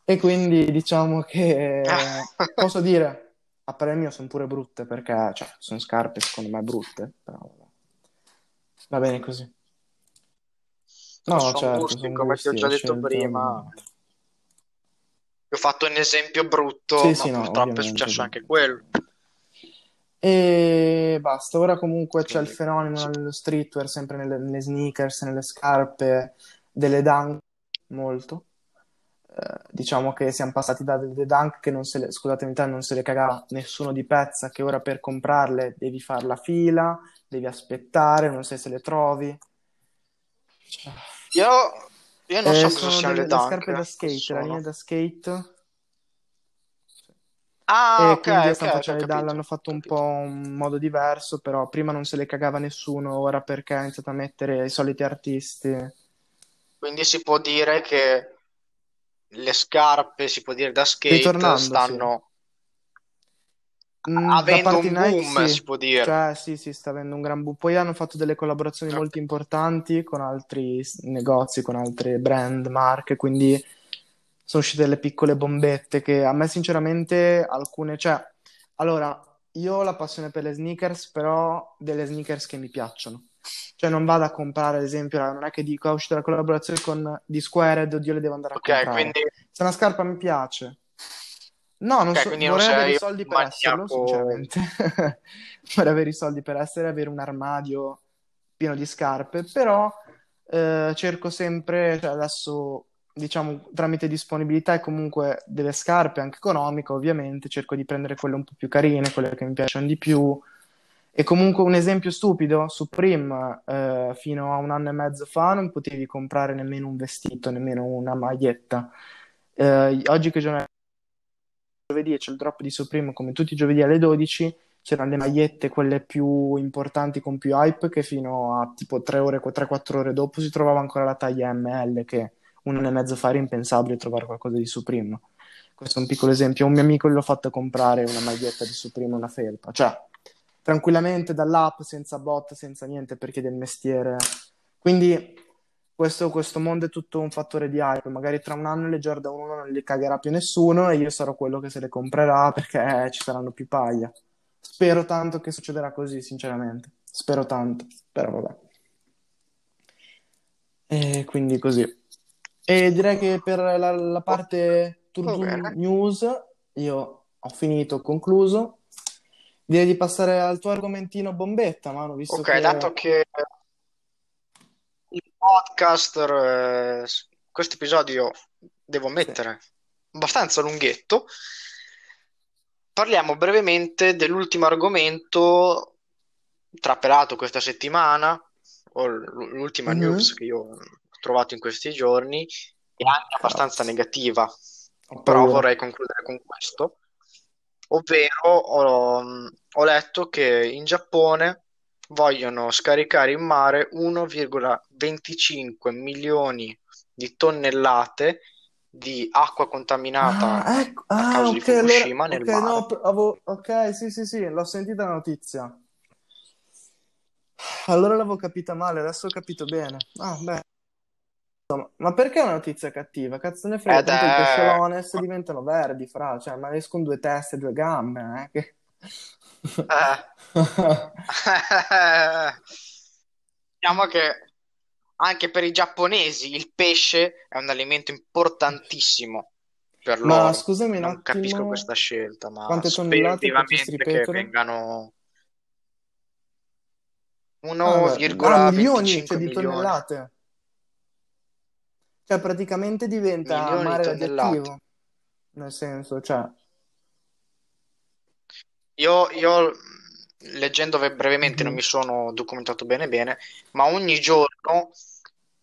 E quindi diciamo che posso dire, a parer mio sono pure brutte perché, cioè, sono scarpe secondo me brutte, però va bene così. No, sono certo, gusti, come ti ho già e detto prima. ovviamente. Ho fatto un esempio brutto, Sì, ma sì, no, purtroppo è successo anche quello. E basta, ora comunque c'è il fenomeno può... nello streetwear, sempre nelle, nelle sneakers, nelle scarpe, delle dunk, molto. Eh, diciamo che siamo passati da delle dunk che non se le, scusatemi, te, non se le cagava nessuno di pezza, che ora per comprarle devi fare la fila, devi aspettare, non sai se le trovi. Cioè, Io, io non eh, so cosa sono siano le le scarpe da dunk. Skate, la linea sono? da skate. Ah, E ok, quindi ok, stanno facendo, capito, l'hanno ho fatto un po' un modo diverso, però prima non se le cagava nessuno, ora perché ha iniziato a mettere i soliti artisti. Quindi si può dire che le scarpe, si può dire da skate, Ritornando, sì. Mm, avendo un Nike boom, si sì, può dire. cioè sì, sì, sta avendo un gran boom. Poi hanno fatto delle collaborazioni Ok. molto importanti con altri negozi, con altre brand, marche, quindi sono uscite delle piccole bombette che a me sinceramente alcune, cioè, allora, io ho la passione per le sneakers, però delle sneakers che mi piacciono. Cioè non vado a comprare, ad esempio, non è che dico, è uscita la collaborazione con di Squared, oddio, le devo andare a Ok, comprare. quindi, Se una scarpa mi piace, no, non ok, so, quindi non vorrei avere i soldi per esserlo, maniaco. sinceramente. Vorrei avere i soldi per essere, avere un armadio pieno di scarpe, però eh, cerco sempre, cioè adesso diciamo tramite disponibilità e comunque delle scarpe anche economiche, ovviamente, cerco di prendere quelle un po' più carine, quelle che mi piacciono di più. E comunque un esempio stupido, Supreme, eh, fino a un anno e mezzo fa non potevi comprare nemmeno un vestito, nemmeno una maglietta. Eh, oggi che giorno è giovedì e c'è il drop di Supreme come tutti i giovedì alle 12, c'erano le magliette, quelle più importanti con più hype, che fino a tipo 3 ore, 3-4 ore dopo si trovava ancora la taglia ML, che un anno e mezzo fa era impensabile trovare qualcosa di Supreme. Questo è un piccolo esempio. Un mio amico gli ho fatto comprare una maglietta di Supreme, una felpa. Cioè, tranquillamente dall'app, senza bot, senza niente, perché del mestiere. Quindi questo, questo mondo è tutto un fattore di hype. Magari tra un anno le Jordan 1 non li cagherà più nessuno e io sarò quello che se le comprerà perché ci saranno più paglia. Spero tanto che succederà così, sinceramente. Spero tanto, però vabbè. E quindi così. E direi che per la, la parte bene. News io ho finito, ho concluso. Direi di passare al tuo argomentino bombetta, Manu, visto Ok, dato che... che il podcast, eh, questo episodio devo Sì. mettere abbastanza lunghetto, parliamo brevemente dell'ultimo argomento trapelato questa settimana, o l'ultima news Mhm. che io ho trovato in questi giorni, è anche abbastanza Cazzo, negativa, però vorrei concludere con questo, ovvero ho, ho letto che in Giappone vogliono scaricare in mare 1,25 milioni di tonnellate di acqua contaminata Ah, ecco, a ah, causa di ok, allora, Fukushima nel ok, mare. no, avevo- ok, sì, sì, sì, l'ho sentita la notizia. Allora l'avevo capita male, adesso ho capito bene. Ah, beh, ma perché è una notizia cattiva? Cazzo ne frega, Ed tanto i è... pesciolones diventano verdi, fra, cioè, ma escono due teste due gambe, eh, che... eh, diciamo che anche per i giapponesi il pesce è un alimento importantimo per Ma loro. scusami un Non capisco attimo, questa scelta, ma quante tonnellate che vengano Ah, beh, ah, milioni, 1,25 cioè di tonnellate. Cioè, praticamente diventa milioni mare radioattivo, nel senso, cioè... Io, io, leggendo ve- brevemente non mi sono documentato bene bene, ma ogni giorno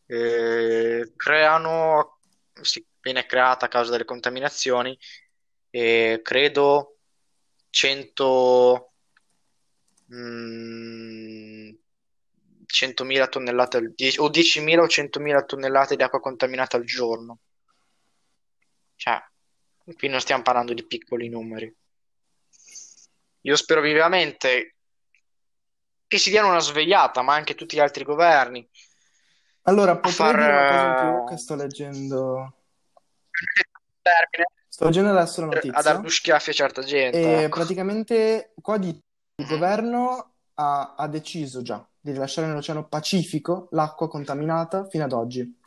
eh, creano, si viene creata a causa delle contaminazioni, e credo 100, mm, 100.000 tonnellate o 10.000 o 100.000 tonnellate di acqua contaminata al giorno. Cioè, qui non stiamo parlando di piccoli numeri. Io spero vivamente che si diano una svegliata, ma anche tutti gli altri governi, Allora, potrei far dire una cosa in più che eh, sto leggendo... termine Sto leggendo adesso la a dare notizia due schiaffi a certa gente, e ecco. praticamente qua di- il Mhm. governo ha, ha deciso già di rilasciare nell'Oceano Pacifico l'acqua contaminata fino ad oggi,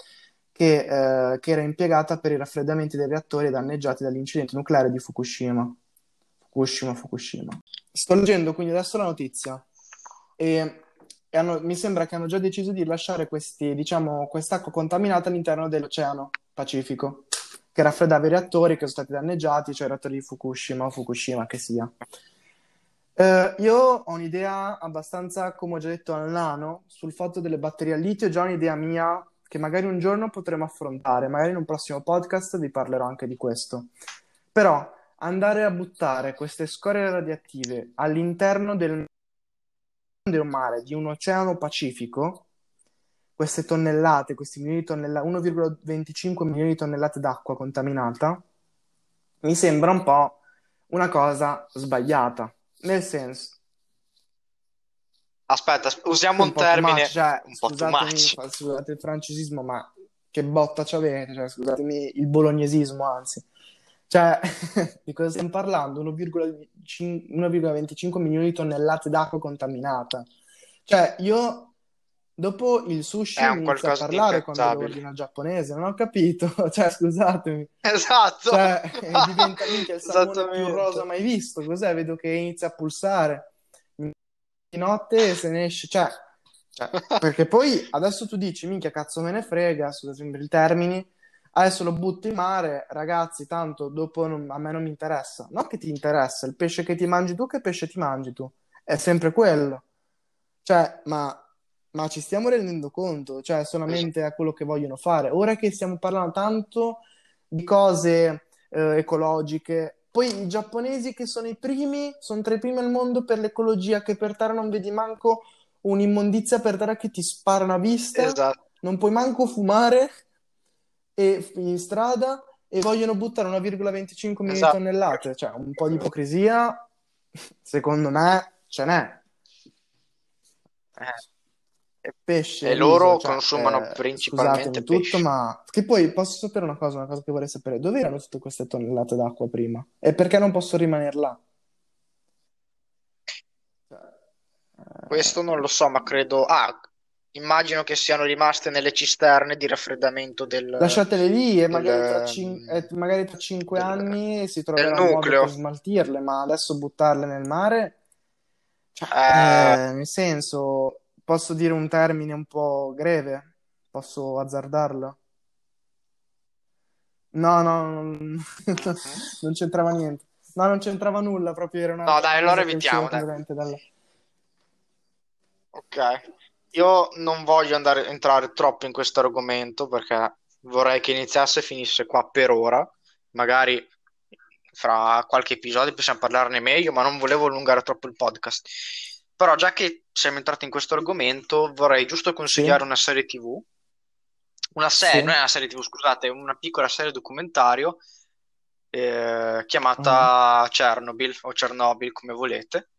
che, eh, che era impiegata per i raffreddamenti dei reattori danneggiati dall'incidente nucleare di Fukushima. Fukushima, Fukushima. Sto leggendo quindi adesso la notizia e, e hanno- mi sembra che hanno già deciso di lasciare questi, diciamo, quest'acqua contaminata all'interno dell'Oceano Pacifico, che raffreddava i reattori che sono stati danneggiati, cioè i reattori di Fukushima o Fukushima che sia. Eh, io ho un'idea abbastanza, come ho già detto al nano, sul fatto delle batterie al litio, già un'idea mia che magari un giorno potremo affrontare, magari in un prossimo podcast vi parlerò anche di questo. Però andare a buttare queste scorie radioattive all'interno del, del mare, di un oceano Pacifico, queste tonnellate, questi milioni di tonnellate, 1,25 milioni di tonnellate d'acqua contaminata, mi sembra un po' una cosa sbagliata. Nel senso, Aspetta, usiamo un un termine much, cioè, un scusatemi, scusate il francesismo, ma che botta c'avete, cioè, scusatemi il bolognesismo, anzi. Cioè, di cosa stiamo parlando? 1,5 1,25 milioni di tonnellate d'acqua contaminata. Cioè, io dopo il È sushi mi inizio a parlare quando ordino al giapponese, non ho capito, cioè, scusatemi. Esatto. Cioè, diventa minchia il salmone più rosa mai visto. Cos'è? Vedo che inizia a pulsare di notte e se ne esce. Cioè, cioè, perché poi adesso tu dici, minchia, cazzo me ne frega, scusatemi per i termini. Adesso lo butto in mare, ragazzi, tanto dopo non- a me non mi interessa. No che ti interessa, il pesce che ti mangi tu, che pesce ti mangi tu? È sempre quello. Cioè, ma, ma ci stiamo rendendo conto? Cioè, solamente a quello che vogliono fare. Ora che stiamo parlando tanto di cose eh, ecologiche, poi i giapponesi che sono i primi, sono tra i primi al mondo per l'ecologia, che per terra non vedi manco un'immondizia per terra che ti sparano a vista, Esatto. non puoi manco fumare e- in strada e vogliono buttare 1,25 milioni di Esatto. tonnellate. Cioè, un po' di ipocrisia, secondo me, ce n'è. Eh, E pesce, E loro cioè, consumano eh, principalmente scusatemi tutto, pesce. ma che poi posso sapere una cosa, una cosa che vorrei sapere, dove erano tutte queste tonnellate d'acqua prima? E perché non posso rimanere là? Cioè, eh, Questo non lo so, ma credo... Ah, immagino che siano rimaste nelle cisterne di raffreddamento del, lasciatele lì e del, magari tra, cin- e magari tra cinque del- anni si troverà un modo per smaltirle, ma adesso buttarle nel mare, cioè, Eh, eh, nel senso, posso dire un termine un po' greve? Posso azzardarlo? No, no, non, non c'entrava niente. No, non c'entrava nulla, proprio era No, un'altra dai, allora evitiamo, dalla... Ok. Io non voglio andare, entrare troppo in questo argomento perché vorrei che iniziasse e finisse qua per ora. Magari fra qualche episodio possiamo parlarne meglio, ma non volevo allungare troppo il podcast. Però, già che siamo entrati in questo argomento, vorrei giusto consigliare Sì, una serie TV. Una serie, non è sì, una serie TV, scusate, una piccola serie documentario eh, chiamata Chernobyl o Chernobyl, come volete.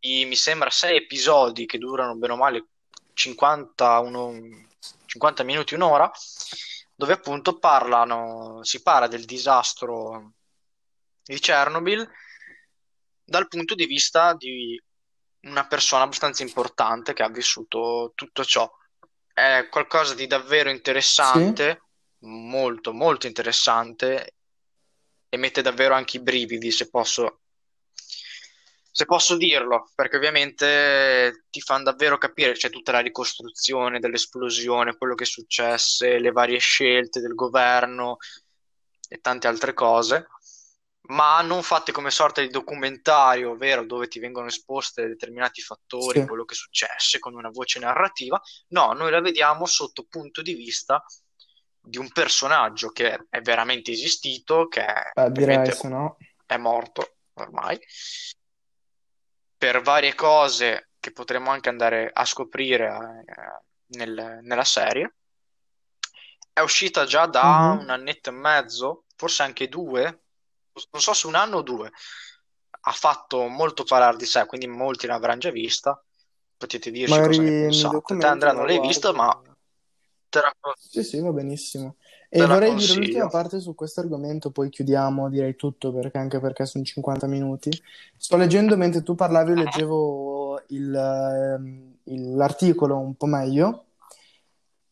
I- mi sembra sei episodi che durano bene o male 50, uno- 50 minuti, un'ora, dove appunto parlano, si parla del disastro di Chernobyl dal punto di vista di una persona abbastanza importante che ha vissuto tutto ciò. È qualcosa di davvero sì, interessante, molto, molto interessante e mette davvero anche i brividi, se posso, se posso dirlo, perché ovviamente ti fanno davvero capire, c'è tutta la ricostruzione dell'esplosione, quello che successe, le varie scelte del governo e tante altre cose, ma non fatte come sorta di documentario, ovvero dove ti vengono esposte determinati fattori, sì. quello che successe, con una voce narrativa. No, noi la vediamo sotto punto di vista di un personaggio che è veramente esistito, che è, Beh, direi, se no... è morto ormai, per varie cose che potremo anche andare a scoprire eh, nel- nella serie. È uscita già da Mhm. un annetto e mezzo, forse anche due, non so se un anno o due. Ha fatto molto parlare di sé, quindi molti l'avranno già vista. Potete dirci cosa Magari ne mi pensate. Te, Andrea, me non l'hai vista, guardo. ma te la, Sì, sì, va benissimo. E vorrei dire l'ultima consiglio. parte su questo argomento, poi chiudiamo, direi tutto, perché anche perché sono 50 minuti. Sto leggendo, mentre tu parlavi, io leggevo il, ehm, il- l'articolo un po' meglio.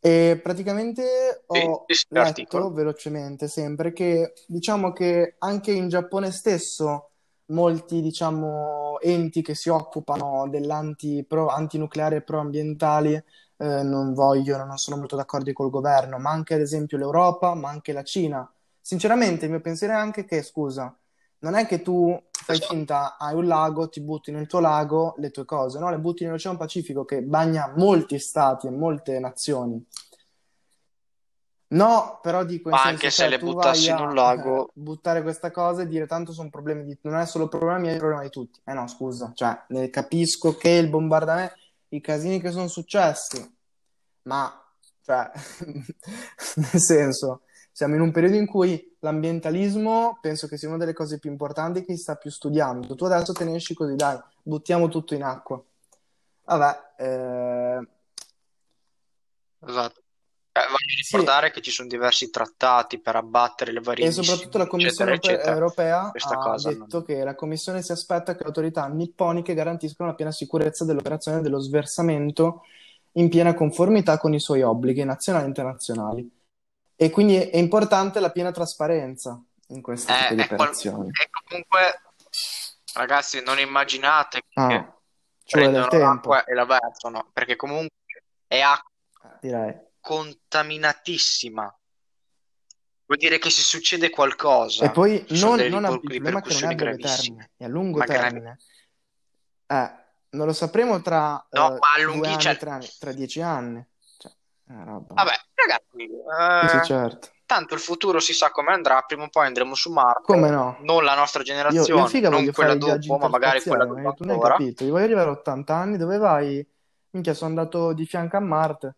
E praticamente ho sì, letto l'articolo. velocemente sempre che diciamo che anche in Giappone stesso molti diciamo enti che si occupano dell'anti pro, antinucleare e proambientali eh, non vogliono, non sono molto d'accordo col governo, ma anche ad esempio l'Europa, ma anche la Cina. Sinceramente, il mio pensiero è anche che, scusa, non è che tu fai finta, hai un lago, ti butti nel tuo lago le tue cose, no? Le butti nell'Oceano Pacifico che bagna molti stati e molte nazioni. No, però dico Ma anche se cioè le tu vai buttassi in un eh, lago, buttare questa cosa e dire tanto sono problemi di... non è solo problema mio, è il problema di tutti. Eh no, scusa, cioè capisco che il bombardamento, i casini che sono successi, ma cioè, nel senso, siamo in un periodo in cui l'ambientalismo penso che sia una delle cose più importanti che si sta più studiando. Tu adesso te ne esci così, dai, buttiamo tutto in acqua. Vabbè, eh, esatto. Eh, voglio sì, ricordare che ci sono diversi trattati per abbattere le varie e soprattutto la Commissione eccetera, eccetera. Europea Questa ha detto non... che la Commissione si aspetta che le autorità nipponiche garantiscano la piena sicurezza dell'operazione dello sversamento in piena conformità con i suoi obblighi nazionali e internazionali. E quindi è importante la piena trasparenza in È, di è qual- è comunque, ragazzi, non immaginate che Ah, del prendono tempo, l'acqua e la versano, perché comunque è acqua direi. contaminatissima. Vuol dire che se succede E qualcosa, poi ci sono non, non a- ripor- il problema che non è a breve termine, è a lungo Ma gravi. termine. Eh, non lo sapremo tra No, eh, ma due anni, cioè, tre anni, tra dieci anni. Cioè, vabbè, ragazzi, Sì, sì, eh, certo. tanto il futuro si sa come andrà, prima o poi andremo su Marte, Come no? non la nostra Io, io generazione, figa non quella dopo, ma magari quella dopo che tu non hai capito. Io voglio arrivare a 80 anni, dove vai? Minchia, sono andato di fianco a Marte.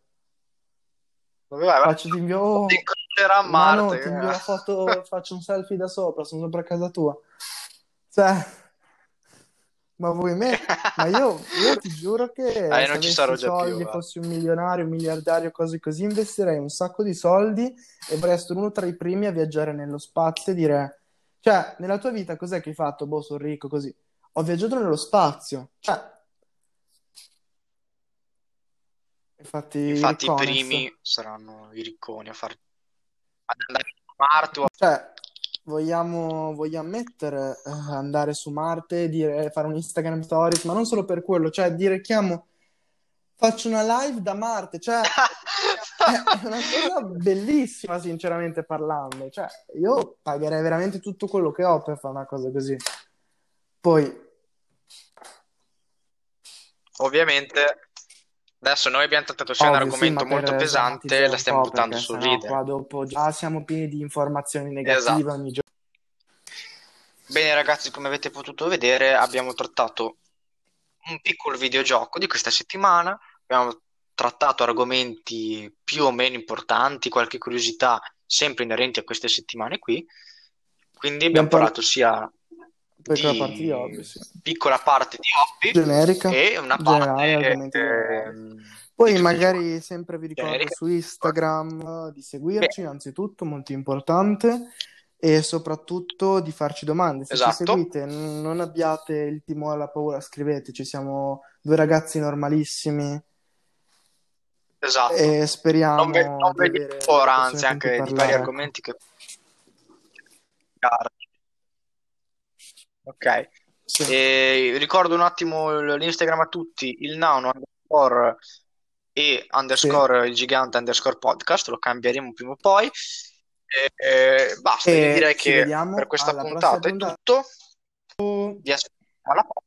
Dove vai? Faccio, ti invio... oh, Ti incontrerà a Marte. ti invio la foto, faccio un selfie da sopra, sono sopra casa tua. Cioè, ma vuoi me? Ma io, io ti giuro che Ah, non ci sarò già più, soldi, fossi un milionario, un miliardario, cose così, investirei un sacco di soldi e vorrei essere uno tra i primi a viaggiare nello spazio e dire, cioè, nella tua vita cos'è che hai fatto? Boh, sono ricco, così. Ho viaggiato nello spazio. Cioè, infatti, i Infatti i primi saranno i ricconi a far ad andare a Marte o Cioè, vogliamo, vogliamo mettere, eh, andare su Marte, dire, fare un Instagram Stories, ma non solo per quello, cioè dire chiamo, faccio una live da Marte, cioè è una cosa bellissima, sinceramente parlando. Cioè, io pagherei veramente tutto quello che ho per fare una cosa così. Poi, Ovviamente, adesso noi abbiamo trattato sia un ovvio, sì, argomento ma molto pesante, la un stiamo buttando sul ridere. qua dopo già siamo pieni di informazioni negative Esatto. ogni giorno. Bene, ragazzi, come avete potuto vedere, abbiamo trattato un piccolo videogioco di questa settimana. Abbiamo trattato argomenti più o meno importanti, qualche curiosità sempre inerenti a queste settimane qui. Quindi abbiamo Abbiamo parlato sia di di hobby, sì. piccola parte di hobby Generica, e una generale, parte generali. ehm, Poi magari sempre vi ricordo generica. su Instagram di seguirci, Beh, innanzitutto, molto importante, e soprattutto di farci domande. Se ci esatto, seguite, n- non abbiate il timore, la paura, scriveteci, siamo due ragazzi normalissimi esatto. e Non, speriamo ve- non di vediamo avere l'ora, persone anzi, anche di vari argomenti che... Ok. Sì, E ricordo un attimo l'Instagram a tutti, il Nauno underscore e sì. underscore il gigante underscore podcast, lo cambieremo prima o poi. E, e basta, direi che per questa prossima puntata è puntata. tutto. Vi aspettiamo alla prossima.